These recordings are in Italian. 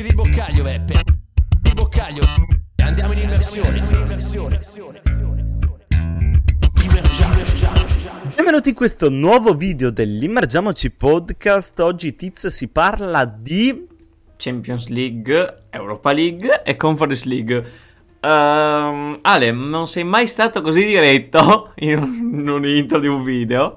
Mettiti il boccaglio, Beppe. Il boccaglio. Andiamo in immersione. Benvenuti in questo nuovo video dell'Immergiamoci Podcast. Oggi Tiz si parla di... Champions League, Europa League e Conference League. Ehm, Ale, non sei mai stato così diretto in un, in un intro di un video.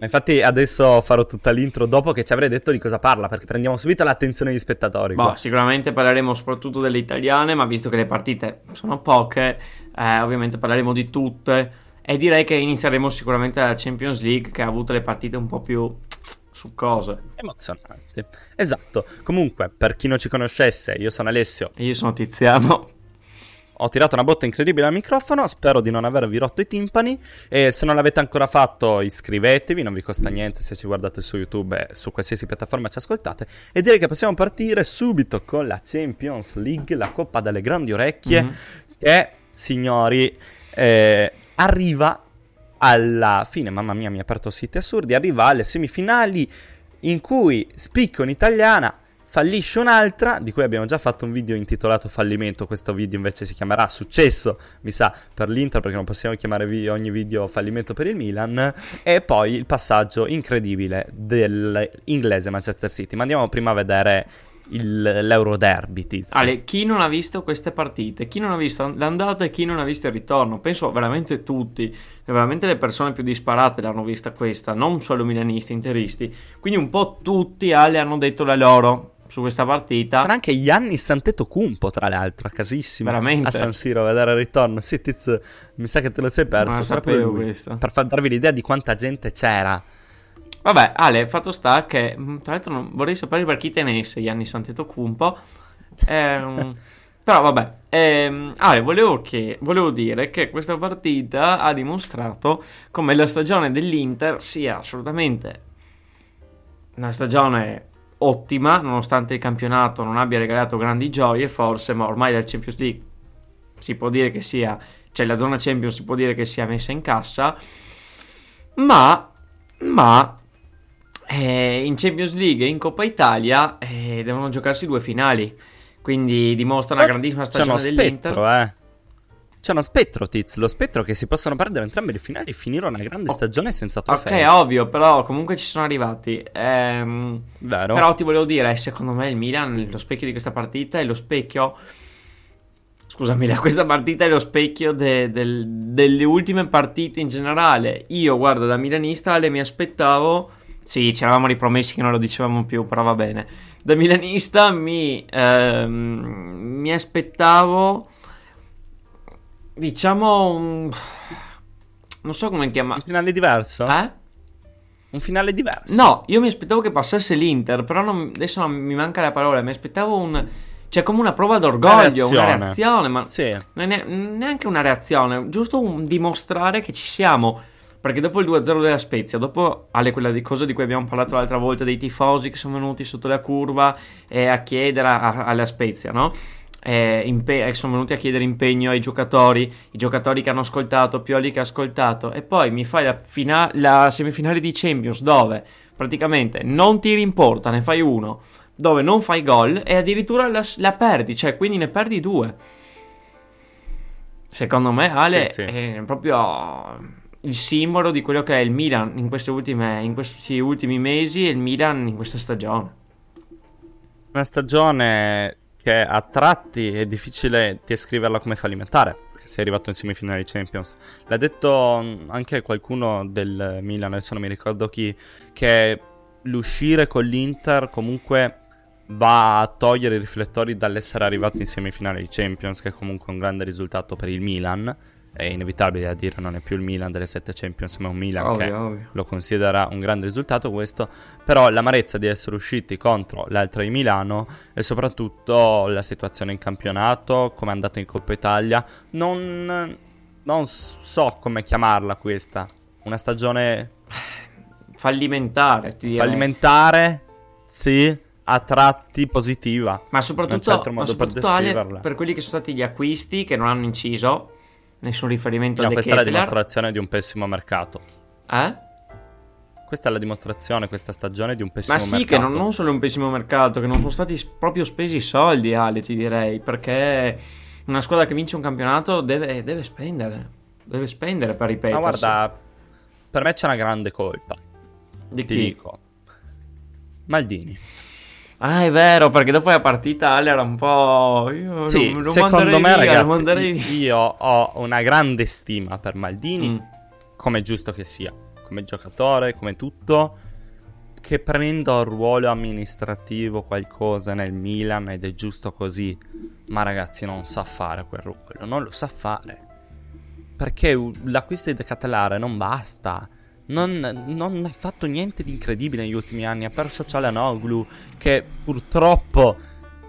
Infatti adesso farò tutta l'intro dopo che ci avrei detto di cosa parla, perché prendiamo subito l'attenzione degli spettatori. Boh, qua. sicuramente parleremo soprattutto delle italiane, ma visto che le partite sono poche, eh, ovviamente parleremo di tutte. E direi che inizieremo sicuramente dalla Champions League, che ha avuto le partite un po' più succose. Emozionante. Esatto. Comunque, per chi non ci conoscesse, io sono Alessio. E io sono Tiziano. Ho tirato una botta incredibile al microfono, spero di non avervi rotto i timpani e se non l'avete ancora fatto iscrivetevi, non vi costa niente se ci guardate su YouTube e su qualsiasi piattaforma ci ascoltate e direi che possiamo partire subito con la Champions League, la Coppa delle Grandi Orecchie Mhm. che, signori, eh, arriva alla fine, mamma mia mi ha aperto siti assurdi, arriva alle semifinali in cui spicca un'italiana, fallisce un'altra, di cui abbiamo già fatto un video intitolato Fallimento, questo video invece si chiamerà Successo, mi sa, per l'Inter perché non possiamo chiamare vi- ogni video Fallimento per il Milan, e poi il passaggio incredibile dell'inglese Manchester City. Ma andiamo prima a vedere il- l'Euro Derby, tizio. Ale, chi non ha visto queste partite? Chi non ha visto l'andata e chi non ha visto il ritorno? Penso veramente tutti, veramente le persone più disparate l'hanno vista questa, non solo milanisti, interisti. Quindi un po' tutti, Ale, hanno detto la loro su questa partita. C'era anche Giannis Antetokounmpo, tra l'altro, a casissimo. Veramente? A San Siro, a vedere il ritorno. Sì, Tiz, mi sa che te lo sei perso. Proprio sapevo lui. questo. Per far darvi l'idea di quanta gente c'era. Vabbè, Ale, fatto sta che, mh, tra l'altro non- vorrei sapere per chi tenesse Gianni Antetokounmpo. Ehm, però vabbè, ehm, Ale, volevo, che- volevo dire che questa partita ha dimostrato come la stagione dell'Inter sia assolutamente una stagione ottima, nonostante il campionato non abbia regalato grandi gioie, forse, ma ormai la Champions League si può dire che sia, cioè la zona Champions si può dire che sia messa in cassa, ma, ma eh, in Champions League e in Coppa Italia eh, devono giocarsi due finali, quindi dimostra una grandissima C'è uno stagione dell'Inter. spettro, eh. C'è uno spettro, Tiz. Lo spettro che si possono perdere entrambe le finali e finire una grande Oh. stagione senza Ok, trofei. ovvio, però comunque ci sono arrivati. Ehm, Vero? Però ti volevo dire, secondo me il Milan, lo specchio di questa partita è lo specchio. Scusami, questa partita è lo specchio de- del- delle ultime partite in generale. Io, guarda, da milanista le mi aspettavo. Sì, ci eravamo ripromessi che non lo dicevamo più, però va bene. Da milanista mi, ehm, mi aspettavo. Diciamo un. Non so come Un chiamare. finale diverso? Eh? Un finale diverso? No, io mi aspettavo che passasse l'Inter, però non- adesso non mi manca la parola. Mi aspettavo un. Cioè, come una prova d'orgoglio, una reazione. reazione, ma Sì. non è neanche una reazione, giusto un dimostrare che ci siamo. Perché dopo il 2-0 della Spezia, dopo alle quella di cosa di cui abbiamo parlato l'altra volta, dei tifosi che sono venuti sotto la curva e a chiedere a- a- alla Spezia, no? Eh, impe- eh, sono venuti a chiedere impegno ai giocatori, i giocatori che hanno ascoltato, Pioli che ha ascoltato, e poi mi fai la, fina- la semifinale di Champions dove praticamente non tiri in porta, ne fai uno, dove non fai gol e addirittura la, la perdi, cioè quindi ne perdi due. Secondo me Ale Sì, sì. è proprio il simbolo di quello che è il Milan in, ultime, in questi ultimi mesi e il Milan in questa stagione. Una stagione che a tratti è difficile descriverla come fallimentare, perché sei arrivato in semifinale di Champions. L'ha detto mm, anche qualcuno del Milan, adesso non mi ricordo chi, che l'uscire con l'Inter comunque va a togliere i riflettori dall'essere arrivati in semifinale di Champions, che è comunque un grande risultato per il Milan. È inevitabile a dire, non è più il Milan delle sette Champions, ma un Milan che Ovvio, ovvio. lo considera un grande risultato questo, però l'amarezza di essere usciti contro l'altra di Milano e soprattutto la situazione in campionato, come è andata in Coppa Italia, non, non so come chiamarla questa, una stagione Fallimentare, ti direi. fallimentare, sì, a tratti positiva. Ma soprattutto, ma per soprattutto Ale, descriverla. per quelli che sono stati gli acquisti che non hanno inciso nessun riferimento No, a questa è la dimostrazione di un pessimo mercato. Eh? Questa è la dimostrazione questa stagione di un pessimo Ma sì, mercato. che non, non solo un pessimo mercato, che non sono stati proprio spesi i soldi, Ale, ti direi, perché una squadra che vince un campionato deve, deve spendere, deve spendere per Ma ripetersi. guarda, per me c'è una grande colpa. di Ti chi? dico. Maldini. Ah, è vero, perché dopo la partita Ale era un po'... Io Sì, lo, lo secondo me, via, ragazzi, io ho una grande stima per Maldini, Mm. come è giusto che sia, come giocatore, come tutto, che prenda un ruolo amministrativo qualcosa nel Milan ed è giusto così, ma ragazzi non sa fare quel ruolo, non lo sa fare. Perché l'acquisto di Catalare non basta. Non, non ha fatto niente di incredibile negli ultimi anni. Ha perso Cialanoglu, che purtroppo.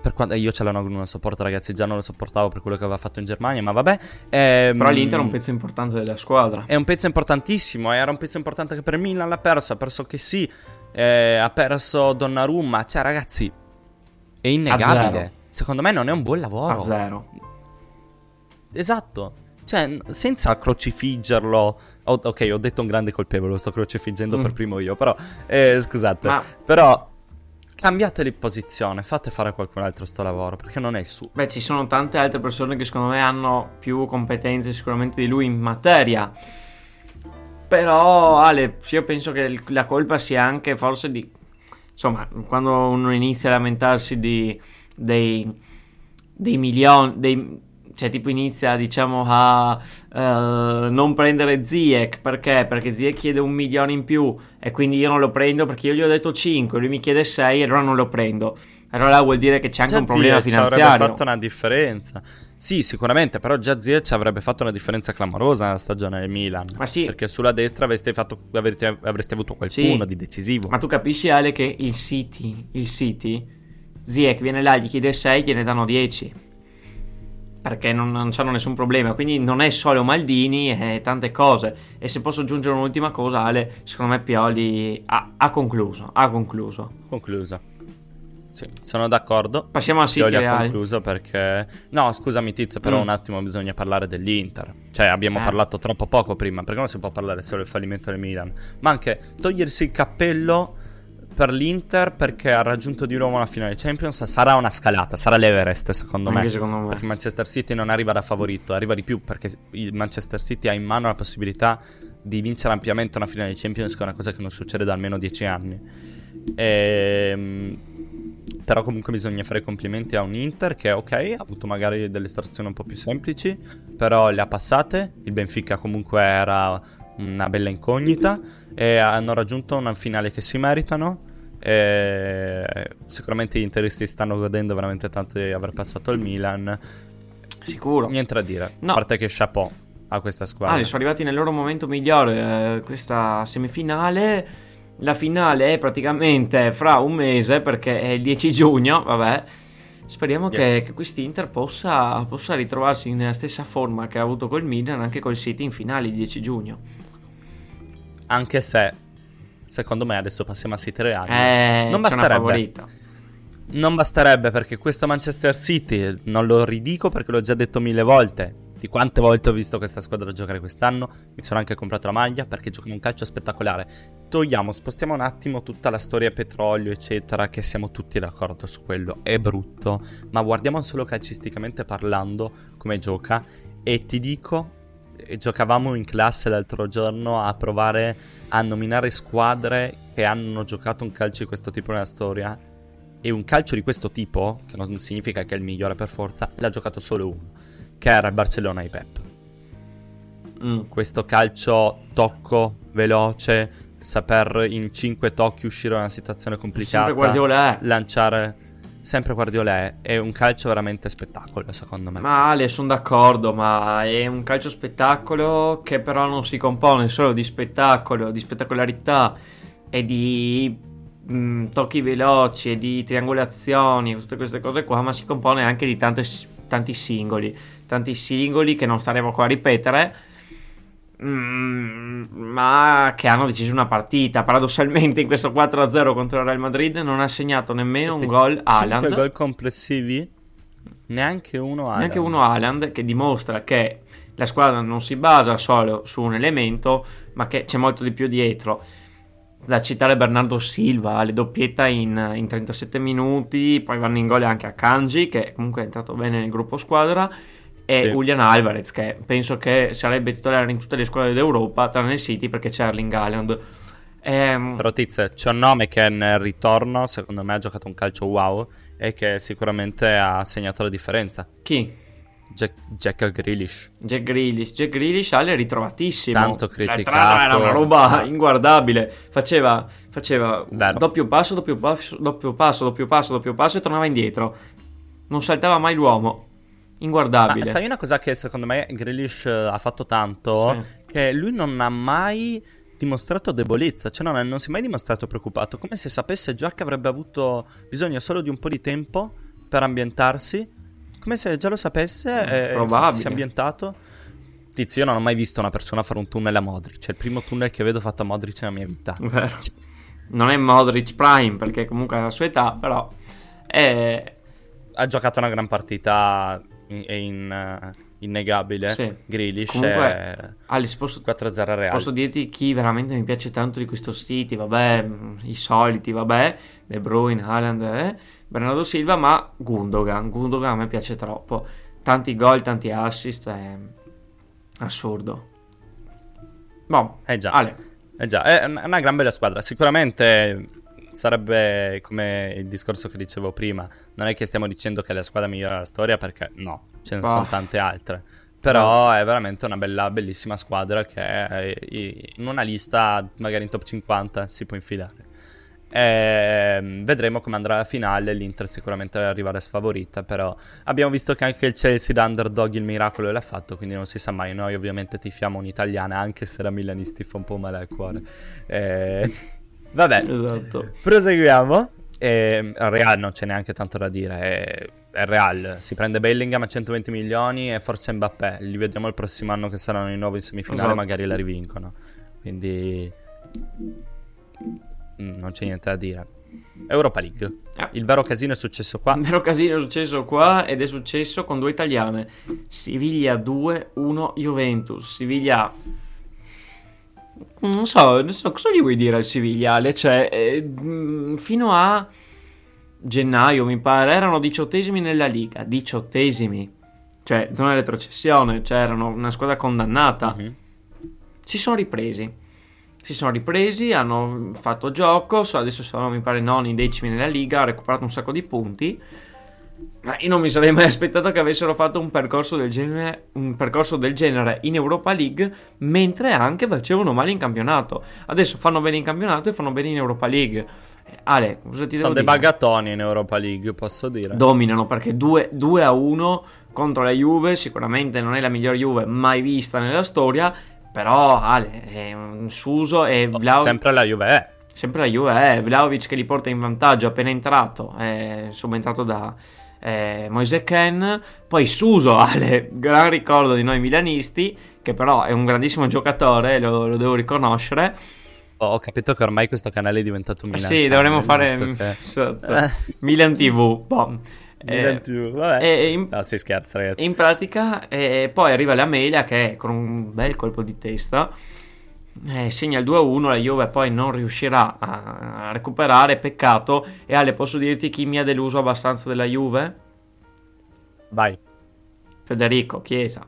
Per quanto io Cialanoglu non lo sopporto, ragazzi. Già non lo sopportavo per quello che aveva fatto in Germania. Ma vabbè. ehm, Però l'Inter è un pezzo importante della squadra. è un pezzo importantissimo. Era un pezzo importante che per il Milan l'ha perso. Ha perso che sì. eh, ha perso Donnarumma. Cioè, ragazzi, è A innegabile. Secondo me non è un buon A lavoro. zero. Esatto. Cioè, senza crocifiggerlo. Oh, ok, ho detto un grande colpevole, lo sto crocifiggendo Mm. per primo io, però eh, scusate. Ma- Però cambiateli posizione, fate fare a qualcun altro sto lavoro, perché non è il suo. Beh, ci sono tante altre persone che secondo me hanno più competenze sicuramente di lui in materia. Però, Ale, io penso che la colpa sia anche forse di... Insomma, quando uno inizia a lamentarsi di, dei, dei milioni... Dei, cioè, tipo inizia, diciamo, a eh, non prendere Ziek. Perché? Perché Ziek chiede un milione in più e quindi io non lo prendo perché io gli ho detto 5, lui mi chiede 6 e allora non lo prendo. Allora vuol dire che c'è anche Già un problema Ziyech avrebbe finanziario. fatto una differenza. Sì, sicuramente, però già Ziyech avrebbe fatto una differenza clamorosa nella stagione del Milan. Ma sì. Perché sulla destra avreste, fatto, avrete- avreste avuto qualcuno Sì. di decisivo. Ma tu capisci Ale che il City, il City, Ziek viene là, gli chiede 6, gliene danno 10. Perché non, non c'hanno nessun problema. Quindi non è solo Maldini, è tante cose. E se posso aggiungere un'ultima cosa, Ale, secondo me Pioli ha, ha concluso. Ha concluso. Concluso. Sì, sono d'accordo. Passiamo al City Pioli ha concluso perché... No, scusami Tizio, però Mm. un attimo bisogna parlare dell'Inter. Cioè, abbiamo Eh. parlato troppo poco prima, perché non si può parlare solo del fallimento del Milan. Ma anche togliersi il cappello per l'Inter perché ha raggiunto di nuovo una finale Champions sarà una scalata, sarà l'Everest secondo Anche me. secondo me. Perché Manchester City non arriva da favorito, arriva di più perché il Manchester City ha in mano la possibilità di vincere ampiamente una finale di Champions, che è una cosa che non succede da almeno dieci anni. Ehm, però comunque bisogna fare complimenti a un Inter che ok, ha avuto magari delle estrazioni un po' più semplici, però le ha passate. Il Benfica comunque era una bella incognita e hanno raggiunto una finale che si meritano. E sicuramente gli interisti stanno godendo veramente tanto di aver passato il Milan. Sicuro. Niente da dire, No. a parte che chapeau a questa squadra. Ale, sono arrivati nel loro momento migliore. eh, questa semifinale. La finale è praticamente fra un mese perché è il 10 giugno. Vabbè. Speriamo che, Yes. che quest'Inter possa, possa ritrovarsi nella stessa forma che ha avuto col Milan anche col City in finale il 10 giugno. Anche se, secondo me, adesso passiamo a City Real. Eh, non basterebbe. Non basterebbe perché questo Manchester City, non lo ridico perché l'ho già detto mille volte. Di quante volte ho visto questa squadra giocare quest'anno, mi sono anche comprato la maglia perché giocano un calcio spettacolare. Togliamo, spostiamo un attimo tutta la storia petrolio, eccetera, che siamo tutti d'accordo su quello. È brutto, ma guardiamo solo calcisticamente parlando come gioca. E ti dico, giocavamo in classe l'altro giorno a provare a nominare squadre che hanno giocato un calcio di questo tipo nella storia. E un calcio di questo tipo, che non significa che è il migliore per forza, l'ha giocato solo uno, che era il Barcellona di Pep. Mm. Questo calcio tocco, veloce, saper in 5 tocchi uscire da una situazione complicata, è. lanciare sempre Guardiola è, un calcio veramente spettacolo, secondo me. Ma Ale, sono d'accordo, ma è un calcio spettacolo che però non si compone solo di spettacolo, di spettacolarità e di mm, tocchi veloci e di triangolazioni, tutte queste cose qua, ma si compone anche di tante- tanti singoli, tanti singoli che non staremo qua a ripetere. Mm, ma che hanno deciso una partita. Paradossalmente, in questo 4-0 contro il Real Madrid non ha segnato nemmeno un Questi gol cinque Haaland. gol complessivi? Neanche uno Haaland. Neanche uno Haaland che dimostra che la squadra non si basa solo su un elemento, ma che c'è molto di più dietro. da citare Bernardo Silva, le doppietta in, in 37 minuti, poi vanno in gol anche a Kanji, che comunque è entrato bene nel gruppo squadra, e Sì. Julian Alvarez, che penso che sarebbe titolare in tutte le squadre d'Europa, tranne il City, perché c'è Erling Haaland. Ehm, Però Tiz, c'è un nome che nel ritorno, secondo me, ha giocato un calcio wow e che sicuramente ha segnato la differenza. chi? Jack, Jack Grealish. Jack Grealish. Jack Grealish Ale ritrovatissimo. Tanto criticato. era una roba inguardabile. Faceva, faceva doppio passo, doppio passo, doppio passo, doppio passo, doppio passo e tornava indietro. Non saltava mai l'uomo. Ma Inguardabile. sai una cosa che secondo me Grealish eh, ha fatto tanto? Sì. Che lui non ha mai dimostrato debolezza, cioè non, non si è mai dimostrato preoccupato, come se sapesse già che avrebbe avuto bisogno solo di un po' di tempo per ambientarsi, come se già lo sapesse Mm, e probabile. si è ambientato. Tizio, io non ho mai visto una persona fare un tunnel a Modric, è il primo tunnel che vedo fatto a Modric nella mia vita. Vero. Non è Modric Prime perché comunque ha la sua età, però è... Ha giocato una gran partita, è in, eh, innegabile. Sì. Grealish Comunque, è Alice, posso, 4-0 a Real. posso dirti chi veramente mi piace tanto di questo City, vabbè, i soliti, vabbè, De Bruyne, Haaland, eh, Bernardo Silva, ma Gundogan, Gundogan a me piace troppo. Tanti gol, tanti assist, è assurdo. Boh, Eh già. Ale, Eh già, è una gran bella squadra. Sicuramente sarebbe come il discorso che dicevo prima. Non è che stiamo dicendo che è la squadra migliore della storia, perché no, ce ne Ah. sono tante altre. Però è veramente una bella, bellissima squadra che in una lista, magari in top 50, si può infilare. Ehm, vedremo come andrà la finale. L'Inter sicuramente deve arrivare sfavorita. Però abbiamo visto che anche il Chelsea da underdog il miracolo l'ha fatto. Quindi non si sa mai. Noi ovviamente tifiamo un'italiana, anche se la Milanisti fa un po' male al cuore. Eh, vabbè, esatto. proseguiamo. Eh, Real non c'è neanche tanto da dire. È, è Real. Si prende Bellingham a 120 milioni e forse Mbappé. Li vediamo il prossimo anno che saranno di nuovo in semifinale. Esatto. Magari la rivincono. Quindi mm, non c'è niente da dire. Europa League. Ah. Il vero casino è successo qua. Un vero casino è successo qua ed è successo con due italiane. Siviglia 2-1 Juventus. Siviglia... Non so, non so cosa gli vuoi dire al Siviglia, Ale? Cioè, eh, mh, fino a gennaio, mi pare, erano diciottesimi nella Liga. Diciottesimi. Cioè, zona retrocessione. Cioè, erano una squadra condannata. Mhm. si sono ripresi. Si sono ripresi, hanno fatto gioco, so- adesso sono mi pare noni, decimi nella Liga, ha recuperato un sacco di punti. Ma io non mi sarei mai aspettato che avessero fatto un percorso del genere, un percorso del genere in Europa League, mentre anche facevano male in campionato. Adesso fanno bene in campionato e fanno bene in Europa League. Eh, Ale, cosa ti Sono devo dei bagatoni in Europa League, posso dire. dominano perché 2, a 1 contro la Juve sicuramente non è la miglior Juve mai vista nella storia però Ale è un Suso e Vlaovic sempre, Sempre la Juve è. la Juve è Vlaovic che li porta in vantaggio appena entrato è subentrato da eh, Moise Ken poi Suso Ale gran ricordo di noi milanisti che però è un grandissimo giocatore lo, lo devo riconoscere Ho ho capito che ormai questo canale è diventato Milan. sì dovremmo fare che-. Eh. Milan TV boh. Eh, TV, vabbè. e in- No, si scherza, ragazzi. In pratica, eh, poi arriva l'Amelia che con un bel colpo di testa eh, segna il 2-1. La Juve poi non riuscirà a, a recuperare. Peccato. E Ale, posso dirti chi mi ha deluso abbastanza della Juve? Vai. Federico Chiesa.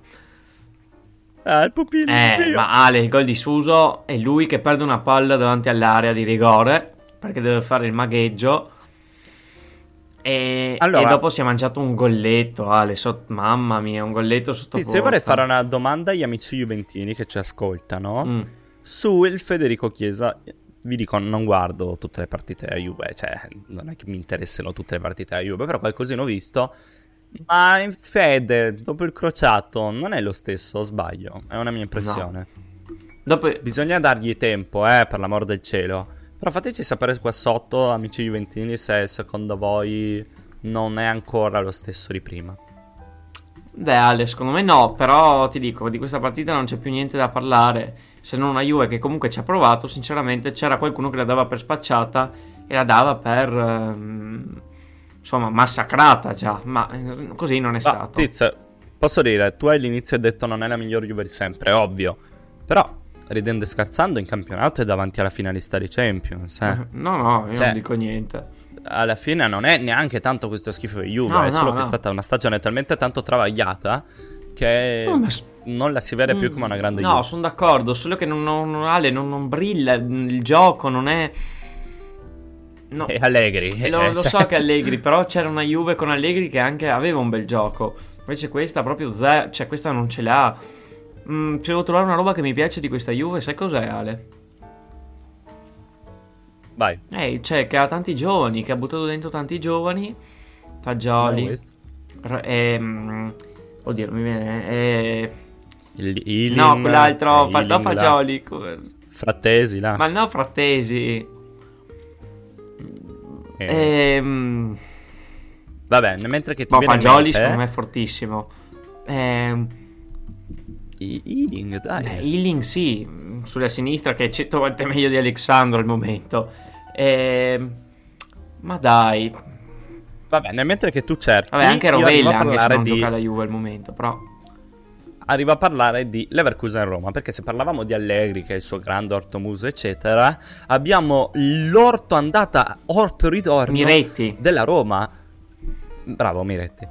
Ah, il pupino. Eh, ma Ale, il gol di Suso è lui che perde una palla davanti all'area di rigore perché deve fare il magheggio. E, Allora- e dopo si è mangiato un golletto, Ale. so- mamma mia, un golletto sotto Tizio, io vorrei fare una domanda agli amici juventini che ci ascoltano. Mm. Su il Federico Chiesa. Vi dico, non guardo tutte le partite a Juve, cioè non è che mi interessino tutte le partite a Juve, però qualcosina ho visto. Ma in Fede, dopo il crociato, non è lo stesso, sbaglio? È una mia impressione. Dopo, Bisogna dargli tempo, eh, per l'amor del cielo. Però fateci sapere qua sotto, amici juventini, se secondo voi non è ancora lo stesso di prima. Beh, Ale, secondo me no, però ti dico, di questa partita non c'è più niente da parlare, se non una Juve che comunque ci ha provato, sinceramente c'era qualcuno che la dava per spacciata e la dava per, ehm, insomma, massacrata già, ma eh, così non è Ma, stato. Tiz, posso dire, tu all'inizio hai detto non è la miglior Juve di sempre, ovvio. Però ridendo e scherzando, in campionato è davanti alla finalista di Champions. Eh. No, no, io Cioè, non dico niente. Alla fine non è neanche tanto questo schifo di Juve, No, è no, solo che no. è stata una stagione talmente tanto travagliata che No, ma non la si vede più come una grande No, Juve. sono d'accordo, solo che non, non, Ale, non, non brilla il gioco, non è... No, E Allegri. E lo, eh, lo cioè- so che Allegri, però c'era una Juve con Allegri che anche aveva un bel gioco. Invece questa proprio zero, cioè questa non ce l'ha. Mm, se devo trovare una roba che mi piace di questa Juve, sai cos'è Ale? Vai. Eh, cioè che ha tanti giovani, che ha buttato dentro tanti giovani. No, Fagioli. R- ehm, oddio, non mi viene. eh, Il, il- no, quell'altro, eh, fa- no. Fagioli. Frattesi là. Ma no, Frattesi. Eh, Ehm, Vabbè, mentre che ti in Fagioli mente, secondo eh, me è fortissimo. Ehm. Ealing, dai. Eh, Ealing sì, sulla sinistra che è 100 volte meglio di Alexandro al momento. Ehm, ma dai, Vabbè, nel mentre che tu cerchi, vabbè anche Rovella anche se non di gioca alla Juve al momento, però arrivo a parlare di Leverkusen Roma, perché se parlavamo di Allegri, che è il suo grande ortomuso, eccetera, abbiamo l'orto andata, orto ritorno Miretti. della Roma. Bravo Miretti.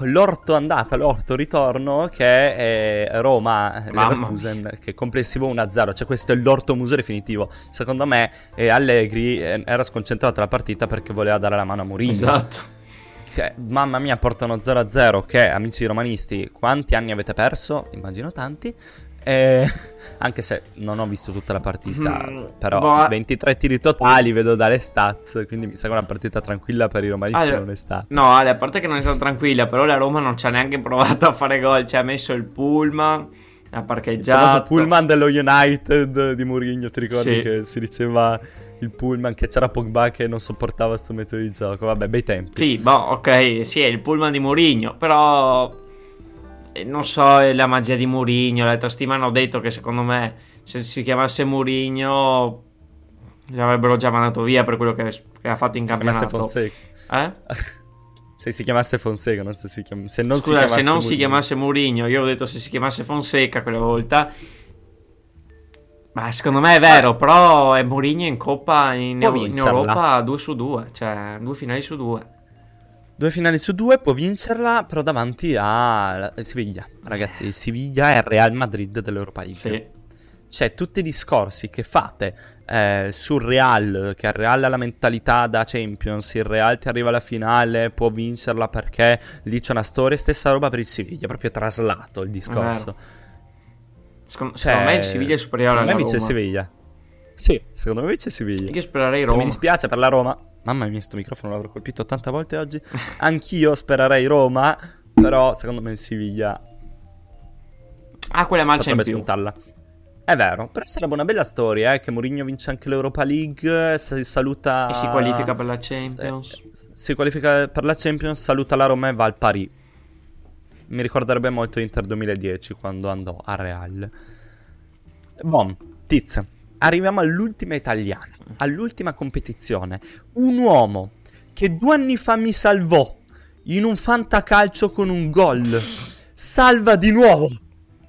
L'orto andata, l'orto ritorno che è Roma Leverkusen, che è complessivo 1-0, cioè questo è l'orto muso definitivo. Secondo me eh, Allegri eh, era sconcentrato la partita perché voleva dare la mano a Mourinho. Esatto. Che, mamma mia, portano 0-0. Che, amici romanisti, quanti anni avete perso? Immagino tanti. Eh, anche se non ho visto tutta la partita, Mm, però boh. 23 tiri totali vedo dalle stats. Quindi mi sa che è una partita tranquilla per i romanisti Allora, non è stata. No, Ale, a parte che non è stata tranquilla, però la Roma non ci ha neanche provato a fare gol, ci ha messo il pullman, ha Il famoso parcheggiato. pullman dello United di Mourinho, ti ricordi Sì. che si diceva il pullman che c'era Pogba che non sopportava questo metodo di gioco. Vabbè, bei tempi. Sì, boh, ok, sì, è il pullman di Mourinho, però eh, non so, è la magia di Mourinho. L'altra settimana hanno detto che secondo me se si chiamasse Mourinho l'avrebbero già mandato via per quello che, che ha fatto in chiamasse campionato. Fonseca. Eh? Se si chiamasse Fonseca, non se si chiam- se non Scusa, si chiamasse se non si chiamasse Mourinho, io ho detto se si chiamasse Fonseca quella volta. Ma secondo me è vero, però è Mourinho in Coppa in, in. Europa 2 su 2, cioè due finali su due. Due finali su due, può vincerla, però davanti a Siviglia. Ragazzi, il Siviglia è il Real Madrid dell'Europa League. Sì. Cioè, tutti i discorsi che fate eh, sul Real, che il Real ha la mentalità da Champions, il Real ti arriva alla finale, può vincerla perché lì c'è una storia, stessa roba per il Siviglia, proprio traslato il discorso. Secondo, Cioè, secondo me il Siviglia è superiore secondo alla me vince Roma. Siviglia. Sì, secondo me vince Siviglia. Io spererei Cioè, Roma. mi dispiace per la Roma. Mamma mia, sto microfono l'avrò colpito tante volte oggi. Anch'io spererei Roma, però secondo me Siviglia Ah, quella marcia in potrebbe più. spuntarla. È vero, però sarebbe una bella storia, eh, che Mourinho vince anche l'Europa League, si saluta... E si qualifica per la Champions. Eh, si qualifica per la Champions, saluta la Roma e va al Paris. Mi ricorderebbe molto Inter 2010 quando andò a Real. Bom, Tiz, arriviamo all'ultima italiana, all'ultima competizione. Un uomo che due anni fa mi salvò in un fantacalcio con un gol. Salva di nuovo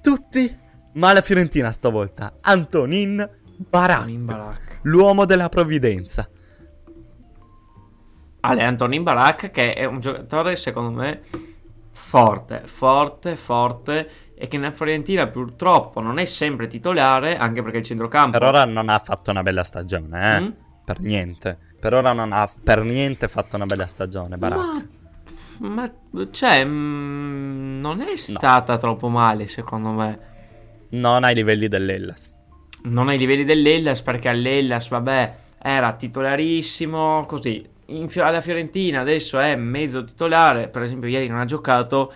tutti, ma la Fiorentina stavolta. Antonin Barak, Barak. l'uomo della provvidenza. Ale Antonin Barak che è un giocatore secondo me forte, forte, forte e che nella Fiorentina purtroppo non è sempre titolare anche perché il centrocampo Per ora non ha fatto una bella stagione, eh? Mm? Per niente. Per ora non ha per niente fatto una bella stagione, Barak. ma, ma cioè mm, non è stata troppo male secondo me Non ai livelli dell'Ellas. non ai livelli dell'Ellas perché all'Ellas vabbè era titolarissimo così in alla Fiorentina adesso è mezzo titolare per esempio ieri non ha giocato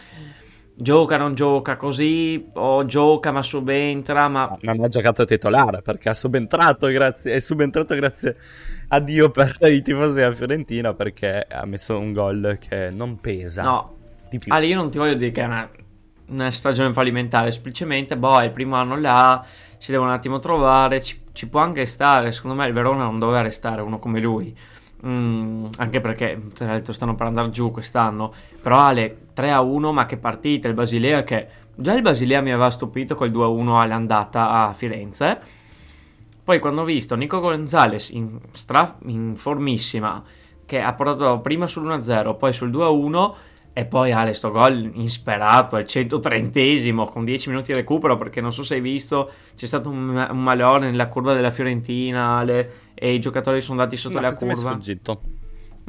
gioca non gioca così o gioca ma subentra ma Non ha giocato titolare perché ha subentrato grazie, è subentrato grazie a Dio per i tifosi della Fiorentina perché ha messo un gol che non pesa no di più. Ale io non ti voglio dire che è una, una stagione fallimentare semplicemente boh è il primo anno là si deve un attimo trovare ci, ci può anche stare secondo me il Verona non doveva restare uno come lui Mm, anche perché tra l'altro stanno per andare giù quest'anno però Ale 3 a 1 ma che partita il Basilea che Già il Basilea mi aveva stupito col 2-1 all'andata a Firenze. Poi quando ho visto Nico Gonzalez in, stra- in formissima, che ha portato prima sull'1-0, poi sul 2-1 e poi Ale sto gol insperato al 130esimo con 10 minuti di recupero perché non so se hai visto c'è stato un, un malore nella curva della Fiorentina Ale, e i giocatori sono andati sotto Ma la questo mi è curva. sfuggito.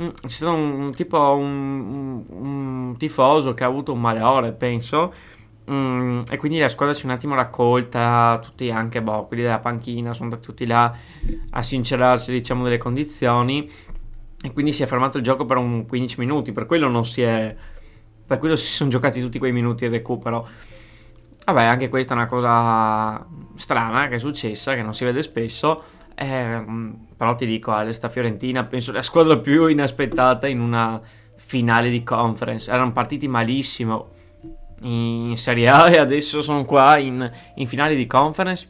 Mm, C'è stato un tipo un, un- un tifoso che ha avuto un malore, penso. Mm, e quindi la squadra si è un attimo raccolta. Tutti anche, boh, quelli della panchina sono andati tutti là a sincerarsi, diciamo, delle condizioni. E quindi si è fermato il gioco per un 15 minuti. Per quello non si è. Per quello si sono giocati tutti quei minuti di recupero. Vabbè, anche questa è una cosa strana che è successa, che non si vede spesso. Ehm, però ti dico, sta Fiorentina, penso la squadra più inaspettata in una finale di conference. Erano partiti malissimo in Serie A e adesso sono qua in, in finale di conference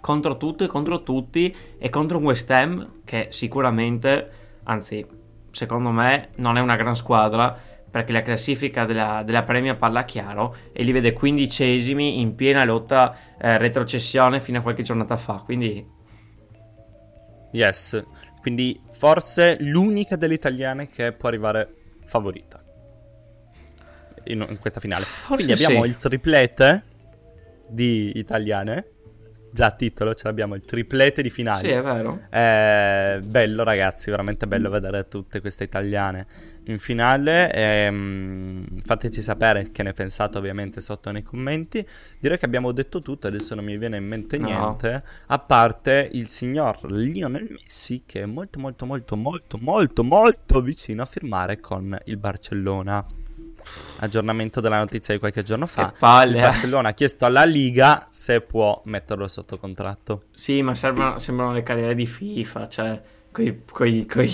contro tutto e contro tutti e contro un West Ham che sicuramente, anzi, secondo me non è una gran squadra perché la classifica della, della Premier parla chiaro e li vede quindicesimi in piena lotta eh, retrocessione fino a qualche giornata fa. Quindi Yes. Quindi forse l'unica delle italiane che può arrivare favorita in, in questa finale. Quindi abbiamo sì. il triplete di italiane. Già a titolo ce l'abbiamo il triplete di finali. sì, è vero. Eh, bello ragazzi, veramente bello vedere tutte queste italiane in finale. Ehm, fateci sapere che ne pensate ovviamente sotto nei commenti. Direi che abbiamo detto tutto, adesso non mi viene in mente No. niente. A parte il signor Lionel Messi che è molto molto molto molto molto molto vicino a firmare con il Barcellona. Aggiornamento della notizia di qualche giorno fa. Che palle, Il eh. Barcellona ha chiesto alla Liga se può metterlo sotto contratto. Sì, ma servono- sembrano le carriere di FIFA, cioè quei, quei, quei,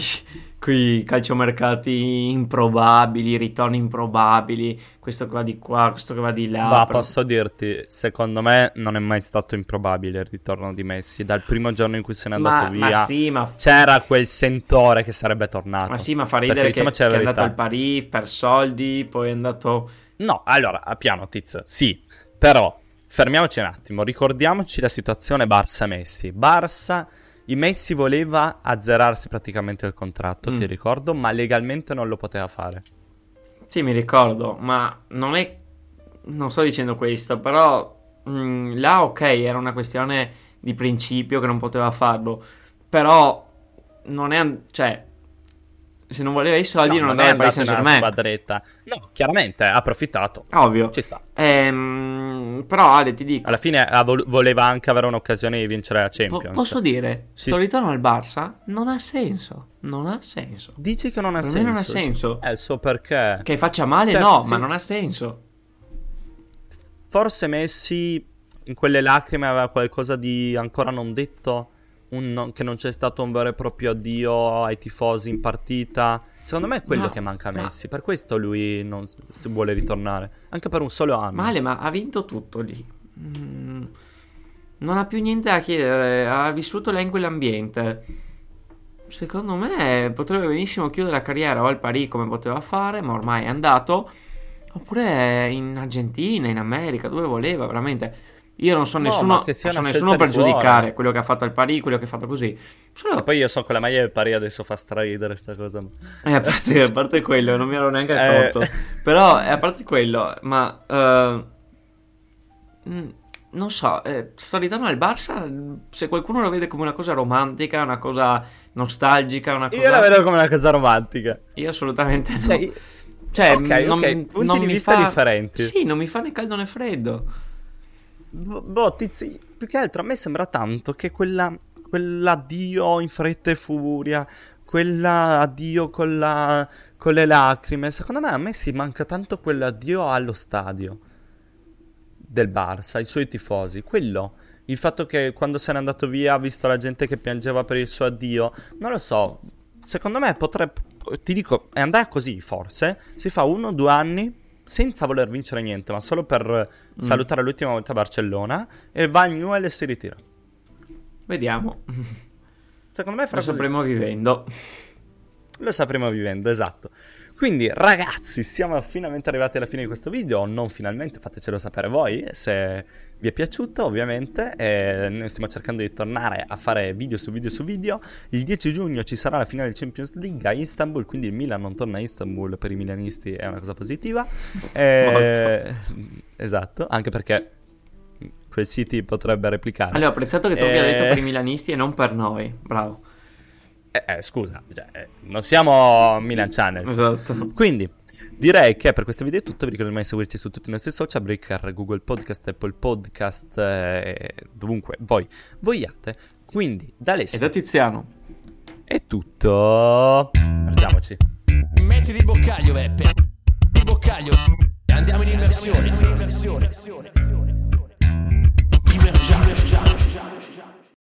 quei calciomercati improbabili, ritorni improbabili, questo che va di qua, questo che va di là. Ma posso dirti, secondo me non è mai stato improbabile il ritorno di Messi. Dal primo giorno in cui se n'è andato ma, via, ma sì, ma, c'era quel sentore che sarebbe tornato. ma sì, ma fa Perché ridere che, diciamoci la che è andato al Paris per soldi, poi è andato... No, allora, a piano, Tiz, sì, però fermiamoci un attimo, ricordiamoci la situazione Barça-Messi. Barça, i Messi voleva azzerarsi praticamente il contratto, Mm. ti ricordo, ma legalmente non lo poteva fare. Sì, mi ricordo, ma non è... Non sto dicendo questo, però mh, là ok, era una questione di principio che non poteva farlo, però non è... cioè, se non voleva i soldi non, no, andava al Paris andato in una Saint-Germain. squadretta. No, chiaramente ha approfittato. Ovvio. Ci sta. Ehm, però Ale, ti dico, Alla fine vol- voleva anche avere un'occasione di vincere la po- Champions. posso dire, Sì. sto ritorno al Barça non ha senso, non ha senso. Dici che non ha Per senso. non ha senso. Il suo perché. Che faccia male Certo, no, sì. ma non ha senso. Forse Messi in quelle lacrime aveva qualcosa di ancora non detto. non- che non c'è stato un vero e proprio addio ai tifosi in partita. Secondo me è quello No, che manca a. Messi. Per questo lui non si vuole ritornare. Anche per un solo anno. Male, ma ha vinto tutto lì. Mm, non ha più niente da chiedere, ha vissuto lei in quell'ambiente. Secondo me potrebbe benissimo chiudere la carriera o al Paris come poteva fare, ma ormai è andato. Oppure in Argentina, in America, dove voleva, veramente. Io non so No, nessuno, che non so nessuno per cuore. giudicare quello che ha fatto al Paris, quello che ha fatto così. Solo poi io so con la maglia del Pari adesso fa straridere sta cosa. Eh, a, parte, a parte quello, non mi ero neanche Eh. accorto. Però, eh, a parte quello, ma... mm, non so, eh, sto ritorno al Barça, se qualcuno lo vede come una cosa romantica, una cosa nostalgica, una cosa... Io la vedo come una cosa romantica. Io assolutamente no. Cioè, Cioè, ok, non, ok, punti non di vista fa- differenti. Sì, non mi fa né caldo né freddo. Boh, tizi, più che altro a me sembra tanto che quella, quell'addio in fretta e furia, quell'addio con, la, con le lacrime, secondo me a me si manca tanto quell'addio allo stadio del Barça, ai suoi tifosi, quello. Il fatto che quando se n'è andato via ha visto la gente che piangeva per il suo addio, non lo so, secondo me potrebbe, ti dico, è andare così forse, si fa uno due anni senza voler vincere niente, ma solo per salutare l'ultima volta Barcellona e va a Newell e si ritira. Vediamo. Secondo me Lo farà così. sapremo vivendo. Lo sapremo vivendo, esatto. Quindi ragazzi, siamo finalmente arrivati alla fine di questo video, non finalmente, fatecelo sapere voi se vi è piaciuto ovviamente. E noi stiamo cercando di tornare a fare video su video su video. Il 10 giugno ci sarà la finale del Champions League a Istanbul, quindi il Milan non torna a Istanbul per i milanisti, è una cosa positiva. E... esatto, anche perché quel City potrebbe replicare. Allora, ho apprezzato che tu abbia Eh, detto per i milanisti e non per noi. Bravo. Eh, eh, scusa, cioè, eh, non siamo Milan Channel. Esatto. Quindi direi che per questo video è tutto. Vi ricordo di seguirci su tutti i nostri social: Breaker, Google Podcast, Apple Podcast, eh, dovunque voi vogliate. Quindi da E Alessio da Tiziano. è tutto. Facciamoci. Metti di boccaglio, Beppe. Di boccaglio. Andiamo in immersione.